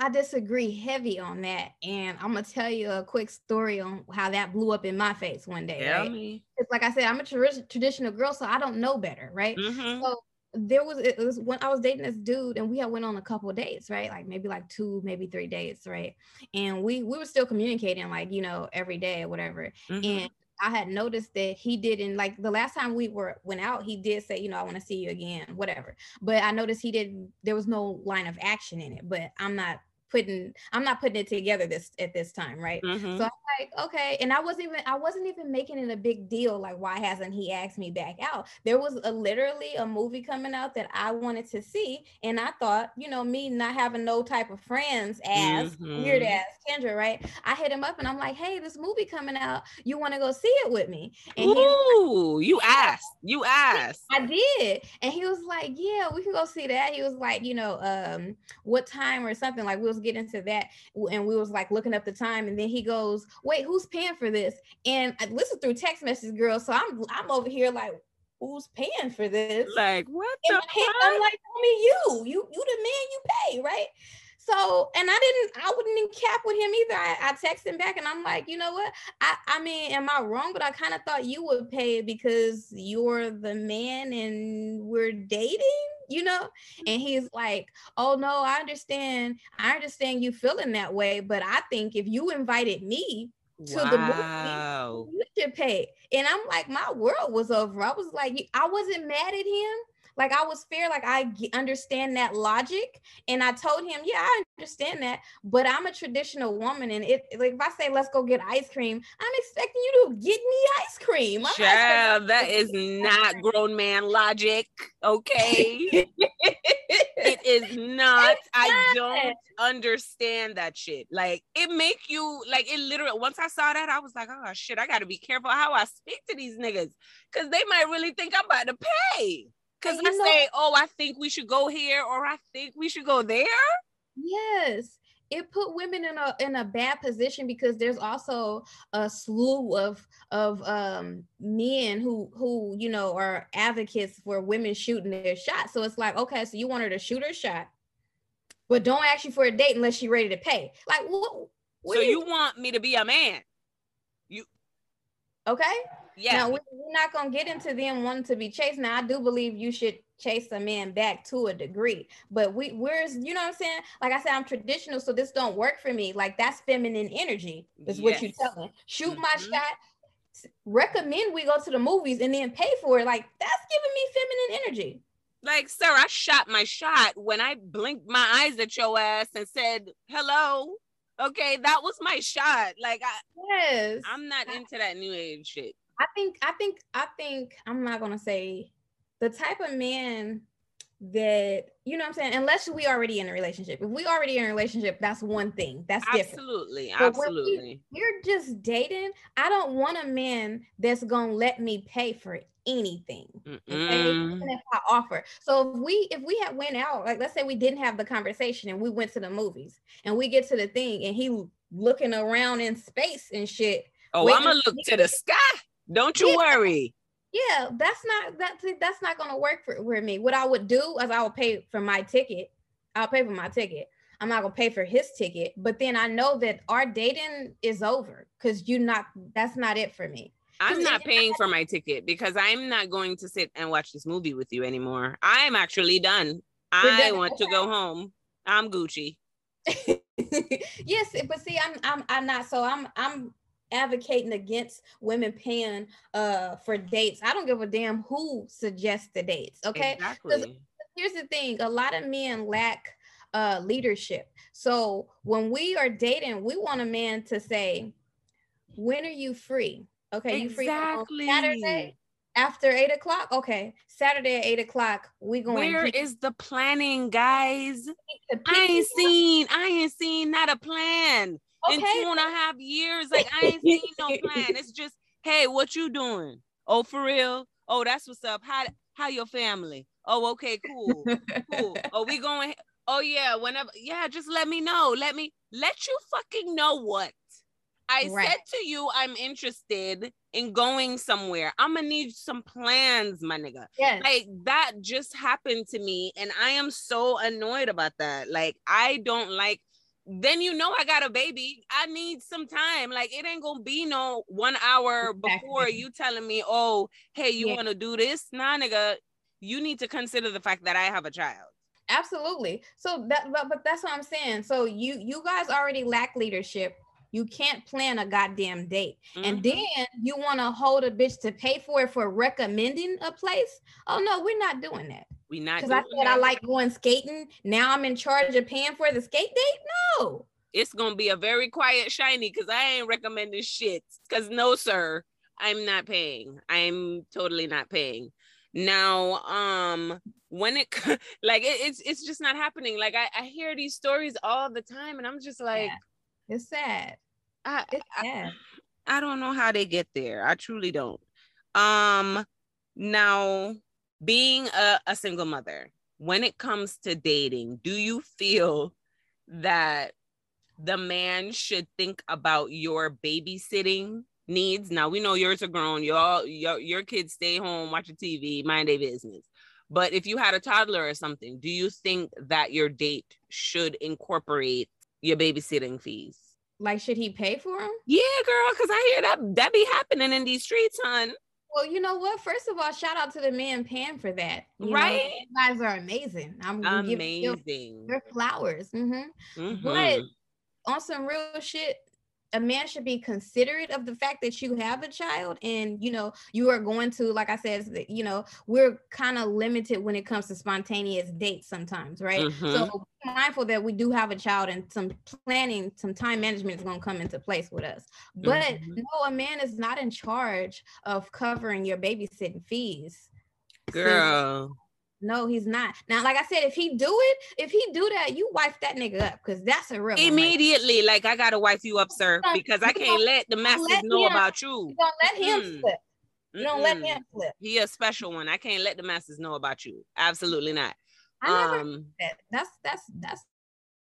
I disagree heavy on that. And I'm gonna tell you a quick story on how that blew up in my face one day. Tell right? me. It's like I said, I'm a tra- traditional girl, so I don't know better, right? Mm-hmm. So there was it was when I was dating this dude and we had went on a couple of dates, right? Like maybe like two, maybe three dates, right? And we we were still communicating like, you know, every day or whatever. Mm-hmm. And I had noticed that he didn't like the last time we were went out, he did say, you know, I want to see you again, whatever. But I noticed he didn't, there was no line of action in it. But I'm not putting I'm not putting it together this at this time, right? Mhm. So I'm like, okay. And I wasn't even I wasn't even making it a big deal. Like, why hasn't he asked me back out? There was a literally a movie coming out that I wanted to see. And I thought, you know, me not having no type of friends as weird Mhm. ass Kendra, right? I hit him up and I'm like, hey, this movie coming out. You want to go see it with me? And Ooh, you asked. You asked. I did. And he was like, Yeah, we can go see that. He was like, you know, um, what time or something. Like we was getting into that. And we was like looking up the time. And then he goes, Wait, who's paying for this? And uh, I listened through text message, girl. So I'm I'm over here like, who's paying for this? Like what the head? I'm like, homie, you, you, you the man, you pay, right? So, and I didn't, I wouldn't even cap with him either. I, I texted him back and I'm like, you know what? I, I mean, am I wrong? But I kind of thought you would pay because you're the man and we're dating, you know? And mm-hmm. he's like, oh no, I understand. I understand you feeling that way. But I think if you invited me to the movie, you should pay. And I'm like, my world was over. I was like, I wasn't mad at him. Like I was fair. Like I understand that logic. And I told him, yeah, I understand that. But I'm a traditional woman. And it like if I say let's go get ice cream, I'm expecting you to get me ice cream. Not Child, that is to get me not grown man logic. Okay. it is not. I don't understand that shit. Like it make you like it literally once I saw that, I was like, oh shit, I gotta be careful how I speak to these niggas. Cause they might really think I'm about to pay. Cause I know- say, oh, I think we should go here or I think we should go there. Yes. It put women in a in a bad position because there's also a slew of of um men who who you know are advocates for women shooting their shot. So it's like, okay, so you want her to shoot her shot, but don't ask you for a date unless she's ready to pay. Like what, what so do you want me to be a man. You okay? Yeah. Now we- we're not gonna get into them wanting to be chased. Now I do believe you should chase a man back to a degree, but we where's you know what I'm saying? Like I said, I'm traditional, so this don't work for me. Like that's feminine energy, is what you're telling. Shoot my Mhm. shot. Recommend we go to the movies and then pay for it. Like that's giving me feminine energy. Like, sir, I shot my shot when I blinked my eyes at your ass and said, hello. Okay, that was my shot. Like, I, Yes, I'm not into that new age shit. I think I think I think I'm not gonna say the type of man that you know what I'm saying, unless we already in a relationship. If we already in a relationship, that's one thing. That's different. Absolutely. We- Absolutely. We're just dating. I don't want a man that's gonna let me pay for anything. Okay. Even if I offer. So if we if we had went out, like let's say we didn't have the conversation and we went to the movies and we get to the thing and he looking around in space and shit. Oh, I'm gonna look to the sky. Don't you Yeah. worry. Yeah, that's not that that's not gonna work for, for me. What I would do is I would pay for my ticket. I'll pay for my ticket. I'm not gonna pay for his ticket, but then I know that our dating is over because you not that's not it for me. I'm not paying for my ticket because I'm not going to sit and watch this movie with you anymore. I'm actually done. I done, want to go home. I'm Gucci. yes, but see, I'm I'm I'm not so I'm I'm advocating against women paying uh for dates. I don't give a damn who suggests the dates. Okay. Exactly. Here's the thing: a lot of men lack uh leadership. So when we are dating, we want a man to say, "When are you free?" Okay, you free Saturday after eight o'clock. Okay, Saturday at eight o'clock. We going. Where is the planning, guys? I ain't seen, I ain't seen not a plan in two and a half years. Like I ain't seen no plan. It's just, hey, what you doing? Oh, for real? Oh, that's what's up. How how your family? Oh, okay, cool, cool. Oh, we going? Oh yeah, whenever. Yeah, just let me know. Let me let you fucking know what. I Right. said to you, I'm interested in going somewhere. I'm gonna need some plans, my nigga yes. like that just happened to me and i am so annoyed about that like i don't like then you know i got a baby. I need some time. Like it ain't gonna be no one hour before you telling me oh hey you Yeah. want to do this? Nah nigga you need to consider the fact that i have a child. Absolutely. So that but, but that's what i'm saying. So you you guys already lack leadership. You can't plan a goddamn date. And Mhm. then you want to hold a bitch to pay for it for recommending a place? Oh no we're not doing that We not because I said I like going skating. Now I'm in charge of paying for the skate date. No, it's gonna be a very quiet Shyni because I ain't recommending shit. Cause no, sir, I'm not paying. I'm totally not paying. Now, um, when it like it, it's it's just not happening. Like I, I hear these stories all the time, and I'm just like, yeah. it's sad. I, it's sad. I, I don't know how they get there. I truly don't. Um, now being a, a single mother, when it comes to dating, do you feel that the man should think about your babysitting needs. Now we know yours are grown. Y'all, your your kids stay home, watching TV, mind their business. But if you had a toddler or something, do you think that your date should incorporate your babysitting fees? Like, should he pay for them? Yeah, girl, because I hear that that be happening in these streets, hon. Well, you know what? First of all, shout out to the man paying for that. You right? Know, you guys are amazing. I'm amazing. Your flowers. Mm-hmm. Mm-hmm. But on some real shit, a man should be considerate of the fact that you have a child and you know you are going to like i said you know we're kind of limited when it comes to spontaneous dates sometimes right mm-hmm. so mindful that we do have a child and some planning some time management is going to come into place with us but mm-hmm. no a man is not in charge of covering your babysitting fees girl no, he's not. Now, like I said, if he do it, if he do that, you wipe that nigga up because that's a real immediately. Like I gotta wipe you up, sir, because I can't let the masses let know him, about you. Don't let him mm. slip. You don't let him slip. He a special one. I can't let the masses know about you. Absolutely not. I never um, that. That's that's that's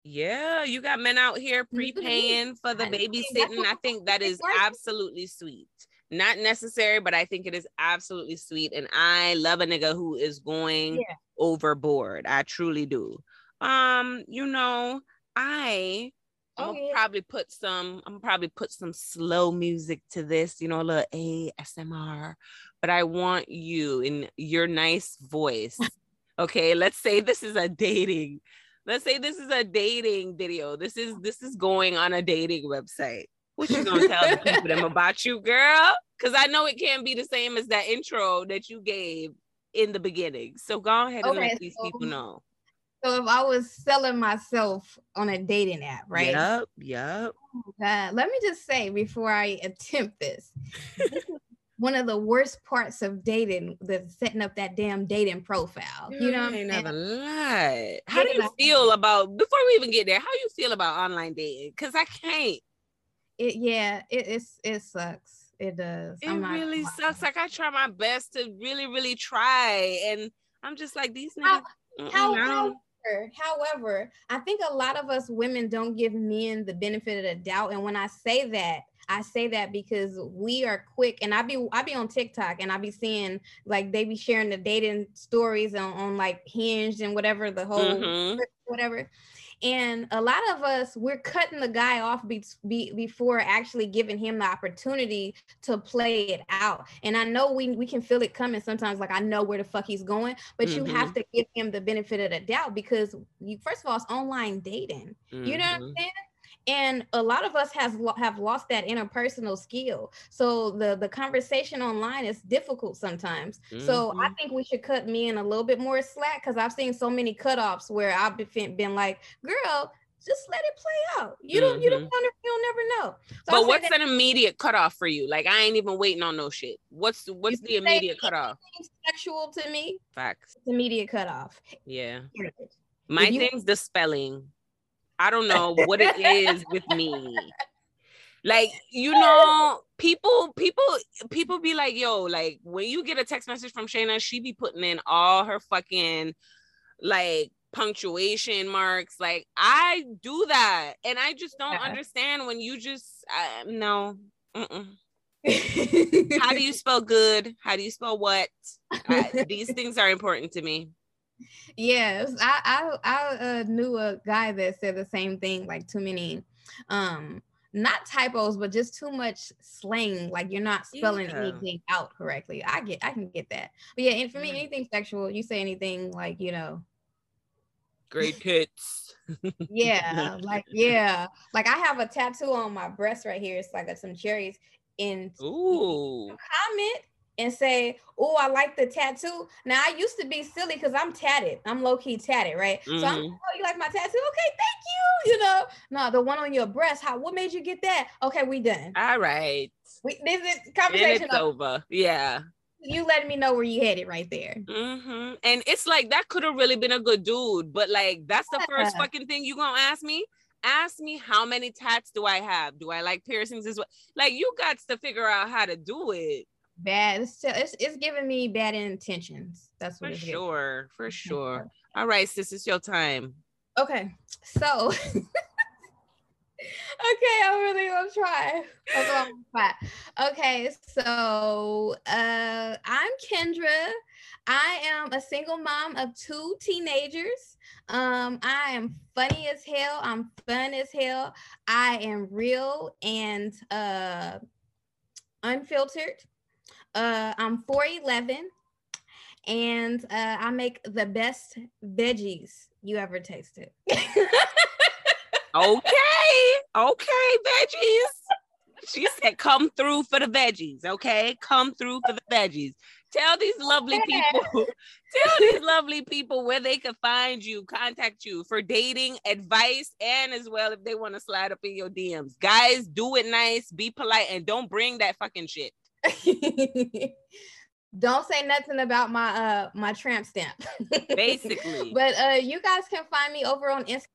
yeah, you got men out here prepaying for the babysitting. I think that is absolutely sweet not necessary, but I think it is absolutely sweet. And I love a nigga who is going yeah. overboard. I truly do. Um, you know, I I'm gonna probably put some, I'm probably put some slow music to this, you know, a little ASMR. But I want you in your nice voice. okay, let's say this is a dating. Let's say this is a dating video. This is this is going on a dating website. What you gonna tell the people them about you, girl? Because I know it can't be the same as that intro that you gave in the beginning. So go ahead and okay, let these so, people know. So if I was selling myself on a dating app, right? Yep, yep. Oh Let me just say before I attempt this, this one of the worst parts of dating, the setting up that damn dating profile. You know, mm, ain't never lied. How do you feel about before we even get there? How do you feel about online dating? Because I can't it yeah, it it's it sucks. It does. It really sucks. Like I try my best to really, really try, and I'm just like these niggas. How, however, however, I think a lot of us women don't give men the benefit of the doubt, and when I say that, I say that because we are quick, and I be I be on TikTok, and I be seeing like they be sharing the dating stories on, on like Hinged and whatever the whole mm-hmm. whatever, and a lot of us, we're cutting the guy off be, be, before actually giving him the opportunity to play it out. And I know we, we can feel it coming sometimes, like I know where the fuck he's going, but mm-hmm. you have mm-hmm. to give him the benefit of the doubt because you, first of all, it's online dating. Mm-hmm. You know what I'm mm-hmm. saying? And a lot of us has have lost that interpersonal skill so the the conversation online is difficult sometimes mm-hmm. so i mm-hmm. think we should cut me in a little bit more slack because i've seen so many cutoffs where i've been, been like girl just let it play out. You don't, mm-hmm. you don't, mm-hmm. you'll never know. So but what's that, an immediate cutoff for you? Like I ain't even waiting on no shit. What's what's the immediate cutoff? Sexual to me. Facts. It's immediate cutoff. Yeah. My thing's the spelling. I don't know what it is with me. Like, you know, people, people, people be like, yo, like when you get a text message from Shyni, she be putting in all her fucking like punctuation marks. Like, I do that. And I just don't yeah. understand when you just uh, no. How do you spell good? How do you spell what? these things are important to me. Yes, I I, I uh, knew a guy that said the same thing. Like too many, um, not typos, but just too much slang. Like you're not spelling yeah. anything out correctly. I get, I can get that. But yeah, and for me, anything sexual, you say anything like you know, great tits. yeah, like yeah, like I have a tattoo on my breast right here. It's like a, some cherries. And ooh, comment and say, "Oh, I like the tattoo." Now I used to be silly because I'm tatted. I'm low key tatted, right? Mm-hmm. So I'm, mm-hmm. oh, you like my tattoo? Okay, thank you. You know, no, the one on your breast. How? What made you get that? Okay, we done. All right. We this is conversation it's over. Yeah. You letting me know where you headed right there. Mm-hmm. And it's like that could have really been a good dude, but like that's the yeah. first fucking thing you gonna ask me ask me how many tats do I have? Do I like piercings as well? Like you got to figure out how to do it. Bad. It's, it's, it's giving me bad intentions. That's what for sure. For sure. All right, sis, it's your time. Okay. So okay, I'm really gonna try. Okay, so uh I'm Kendra. I am a single mom of two teenagers. Um, I am funny as hell. I'm fun as hell. I am real and uh, unfiltered. Uh, I'm 4'11 and uh, I make the best veggies you ever tasted. okay. Okay, veggies. She said, come through for the veggies. Okay. Come through for the veggies. Tell these lovely people, tell these lovely people where they can find you, contact you for dating advice, and as well if they want to slide up in your DMs. Guys, do it nice, be polite, and don't bring that fucking shit. don't say nothing about my uh my tramp stamp. Basically. but uh you guys can find me over on Instagram.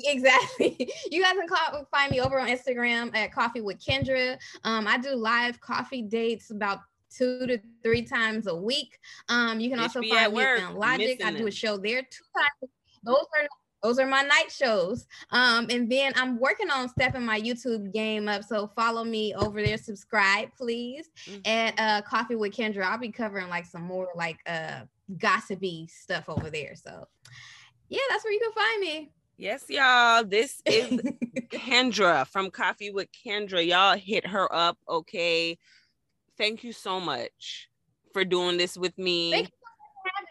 Exactly. You guys can call, find me over on Instagram at Coffee with Kendra. Um, I do live coffee dates about two to three times a week. Um, you can also find me on Logic. I do a show there two times. Those are those are my night shows. Um, and then I'm working on stepping my YouTube game up. So follow me over there. Subscribe, please. Mm-hmm. At uh, Coffee with Kendra. I'll be covering like some more like uh gossipy stuff over there. So yeah, that's where you can find me. Yes, y'all. This is Kendra from Coffee with Kendra. Y'all hit her up, okay? thank you so much for doing this with me.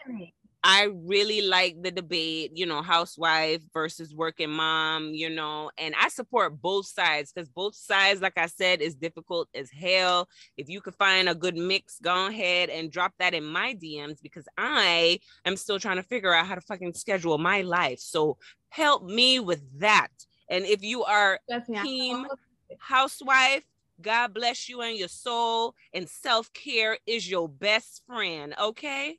me. I really like the debate, you know, housewife versus working mom, you know, and I support both sides because both sides, like I said, is difficult as hell. If you could find a good mix, go ahead and drop that in my DMs because I am still trying to figure out how to fucking schedule my life. So help me with that. And if you are team housewife, God bless you and your soul, and self care is your best friend. Okay.